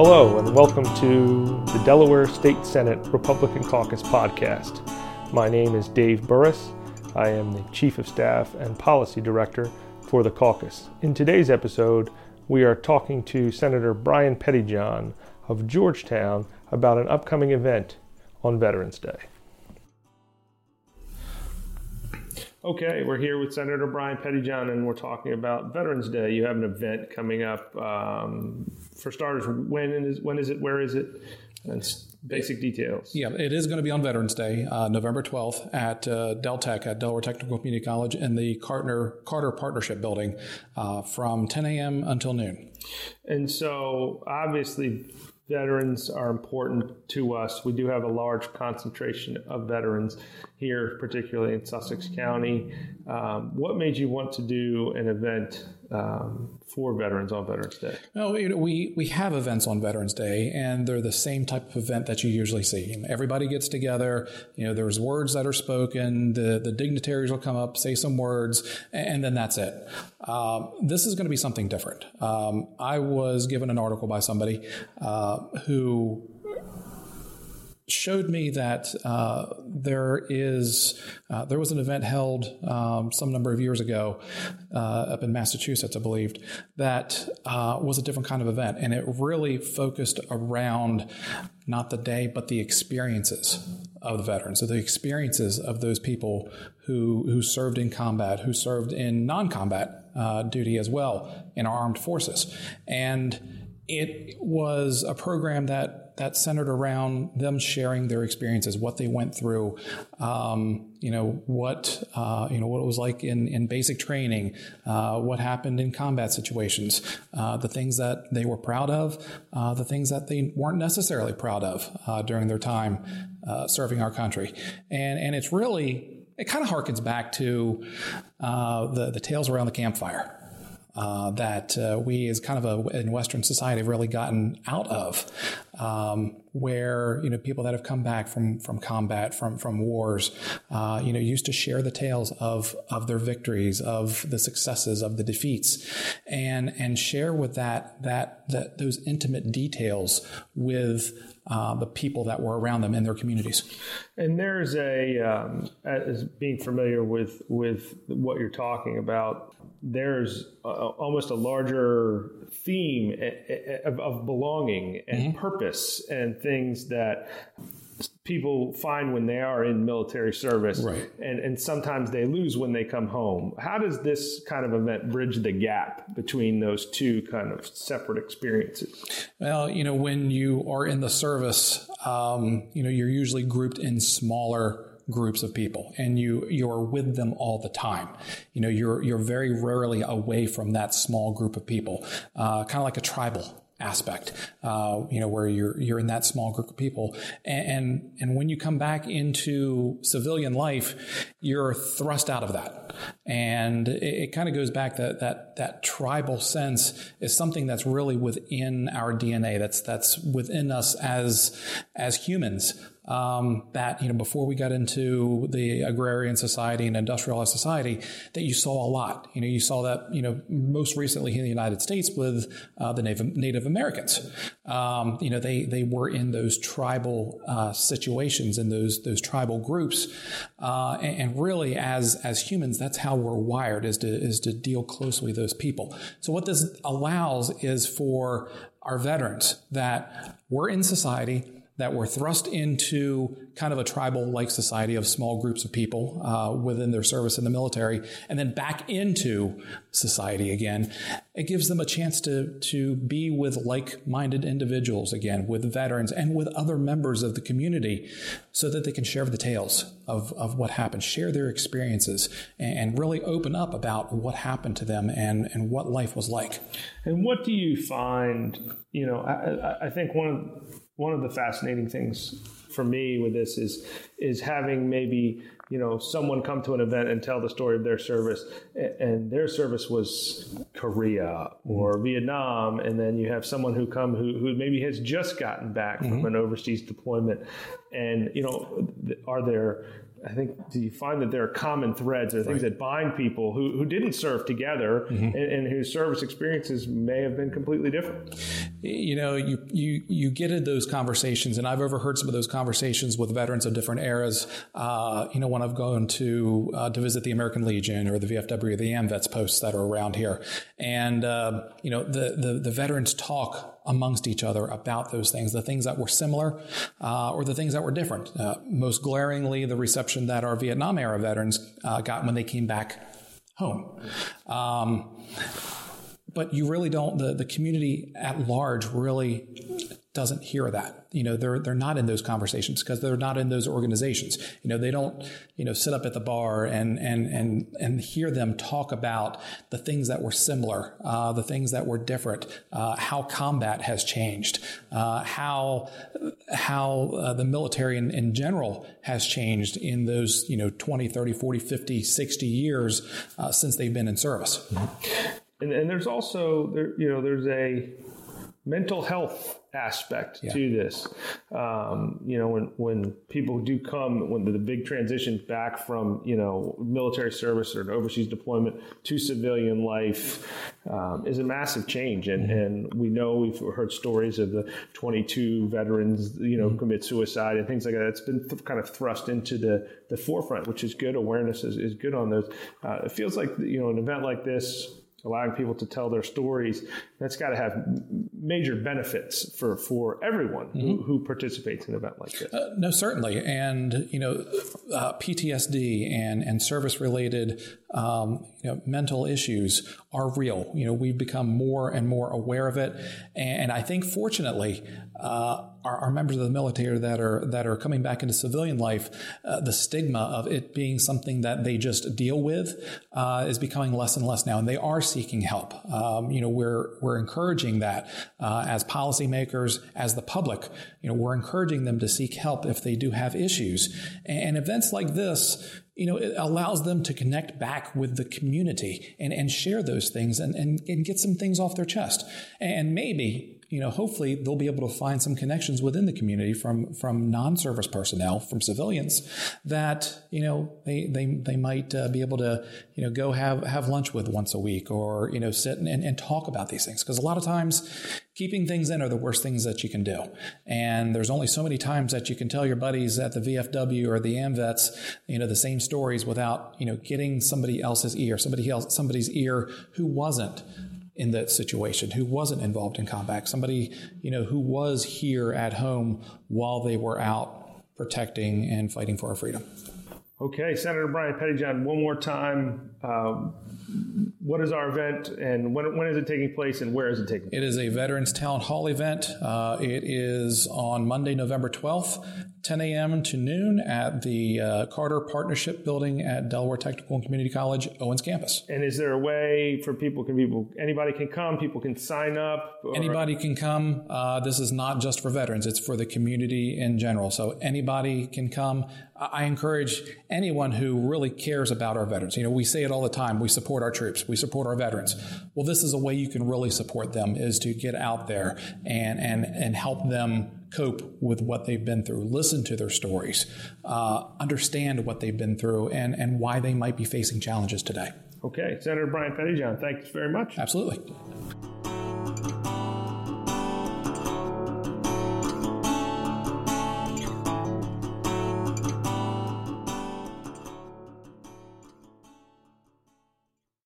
Hello, and welcome to the Delaware State Senate Republican Caucus podcast. My name is Dave Burris. I am the Chief of Staff and Policy Director for the caucus. In today's episode, we are talking to Senator Brian Pettyjohn of Georgetown about an upcoming event on Veterans Day. Okay, we're here with Senator Brian Pettyjohn, and we're talking about Veterans Day. You have an event coming up. Um, for starters, when is when is it? Where is it? And basic details. Yeah, it is going to be on Veterans Day, uh, November 12th at uh, Tech at Delaware Technical Community College in the Carter, Carter Partnership Building uh, from 10 a.m. until noon. And so, obviously, veterans are important to us. We do have a large concentration of veterans here, particularly in Sussex County. Um, what made you want to do an event um, for veterans on Veterans Day? Well, you know, we we have events on Veterans Day, and they're the same type of event that you usually see. Everybody gets together. You know, there's words that are spoken. The the dignitaries will come up, say some words, and then that's it. Um, this is going to be something different. Um, I was given an article by somebody uh, who showed me that uh, there is uh, there was an event held um, some number of years ago uh, up in Massachusetts, I believed, that uh, was a different kind of event, and it really focused around not the day but the experiences of the veterans, so the experiences of those people who who served in combat, who served in non-combat uh, duty as well in our armed forces, and it was a program that that centered around them sharing their experiences, what they went through, um, you know what uh, you know what it was like in in basic training, uh, what happened in combat situations, uh, the things that they were proud of, uh, the things that they weren't necessarily proud of uh, during their time uh, serving our country, and and it's really it kind of harkens back to the the tales around the campfire uh, that uh, we, as kind of a in Western society, have really gotten out of, um, where you know people that have come back from from combat, from from wars, uh, you know, used to share the tales of of their victories, of the successes, of the defeats, and and share with that that that those intimate details with uh, the people that were around them in their communities. And there's a, um, as being familiar with with what you're talking about, there's a, almost a larger theme eh, eh, of, of belonging and mm-hmm. purpose and things that people find when they are in military service right. and, and sometimes they lose when they come home. How does this kind of event bridge the gap between those two kind of separate experiences? Well you know when you are in the service um, you know you're usually grouped in smaller groups of people and you you're with them all the time. You know you're you're very rarely away from that small group of people uh, kind of like a tribal aspect, uh, you know, where you're you're in that small group of people, and, and, and when you come back into civilian life, you're thrust out of that, and it, it kind of goes back that that that tribal sense is something that's really within our DNA. That's that's within us as as humans um, that you know before we got into the agrarian society and industrialized society that you saw a lot. You know, you saw that you know most recently in the United States with uh, the Native, Native Americans. Um, you know, they they were in those tribal uh, situations in those those tribal groups, uh, and, and, really as as humans, that's how we're wired is to is to deal closely with those people. So what this allows is for our veterans that were in society that were thrust into kind of a tribal like society of small groups of people uh, within their service in the military and then back into society again it gives them a chance to to be with like-minded individuals again with veterans and with other members of the community so that they can share the tales of, of what happened share their experiences and, and really open up about what happened to them and, and what life was like. And what do you find you know i, I think one of one of the fascinating things for me with this is is having maybe you know someone come to an event and tell the story of their service and their service was korea or mm-hmm. vietnam and then you have someone who come who, who maybe has just gotten back mm-hmm. from an overseas deployment and you know are there I think do you find that there are common threads or things right. that bind people who, who didn't serve together mm-hmm. and, and, whose service experiences may have been completely different? You know, you, you, you get into those conversations, and I've overheard some of those conversations with veterans of different eras. Uh, you know, when I've gone to uh, to visit the American Legion or the VFW or the AMVETS posts that are around here, and uh, you know, the, the the veterans talk amongst each other about those things, the things that were similar uh, or the things that were different. Uh, most glaringly, the reception that our Vietnam era veterans uh, got when they came back home. Um, but you really don't, the, the community at large really doesn't hear that. You know, they're they're not in those conversations because they're not in those organizations. You know, they don't, you know, sit up at the bar and and and and hear them talk about the things that were similar, uh, the things that were different, uh, how combat has changed, uh, how how uh, the military in, in general has changed in those, you know, 20, 30, 40, 50, 60 years uh, since they've been in service. And, and there's also there, you know, there's a mental health aspect yeah. to this. Um, you know, when when people do come, when the, the, big transition back from you know military service or an overseas deployment to civilian life um, is a massive change, and mm-hmm. and we know we've heard stories of the 22 veterans you know mm-hmm. commit suicide and things like that. It's been th- kind of thrust into the the forefront, which is good. Awareness is, is good on those. Uh, it feels like you know an event like this allowing people to tell their stories that's got to have major benefits for for everyone mm-hmm. who, who, participates in an event like this. Uh, no certainly. And you know uh, PTSD and and service related um, you know mental issues are real. You know we've become more and more aware of it. And I think fortunately uh, our, our, members of the military that are that are coming back into civilian life, uh, the stigma of it being something that they just deal with uh, is becoming less and less now, and they are seeking help. Um, you know, we're we're encouraging that uh, as policymakers, as the public. You know, we're encouraging them to seek help if they do have issues, and, and events like this you know, it allows them to connect back with the community and, and share those things and, and, and get some things off their chest. And maybe you know, hopefully they'll be able to find some connections within the community from from non-service personnel, from civilians that you know they they they might uh, be able to you know go have have lunch with once a week or you know sit and, and talk about these things. Because a lot of times keeping things in are the worst things that you can do, and there's only so many times that you can tell your buddies at the VFW or the AMVETS you know the same stories without you know getting somebody else's ear, somebody else somebody's ear who wasn't in that situation, who wasn't involved in combat, somebody, you know, who was here at home while they were out protecting and fighting for our freedom. Okay, Senator Brian Pettyjohn, one more time. Um, what is our event and when, when is it taking place and where is it taking place? It is a Veterans Town Hall event. Uh, it is on Monday, November 12th 10 a.m. to noon at the uh, Carter Partnership Building at Delaware Technical and Community College, Owens campus. And is there a way for people? Can people? Anybody can come. People can sign up. Or? Anybody can come. Uh, this is not just for veterans; it's for the community in general. So anybody can come. I encourage anyone who really cares about our veterans. You know, we say it all the time. We support our troops. We support our veterans. Well, this is a way you can really support them: is to get out there and and and help them cope with what they've been through, listen to their stories, uh, understand what they've been through, and, and why they might be facing challenges today. Okay. Senator Brian Pettyjohn, thanks very much. Absolutely.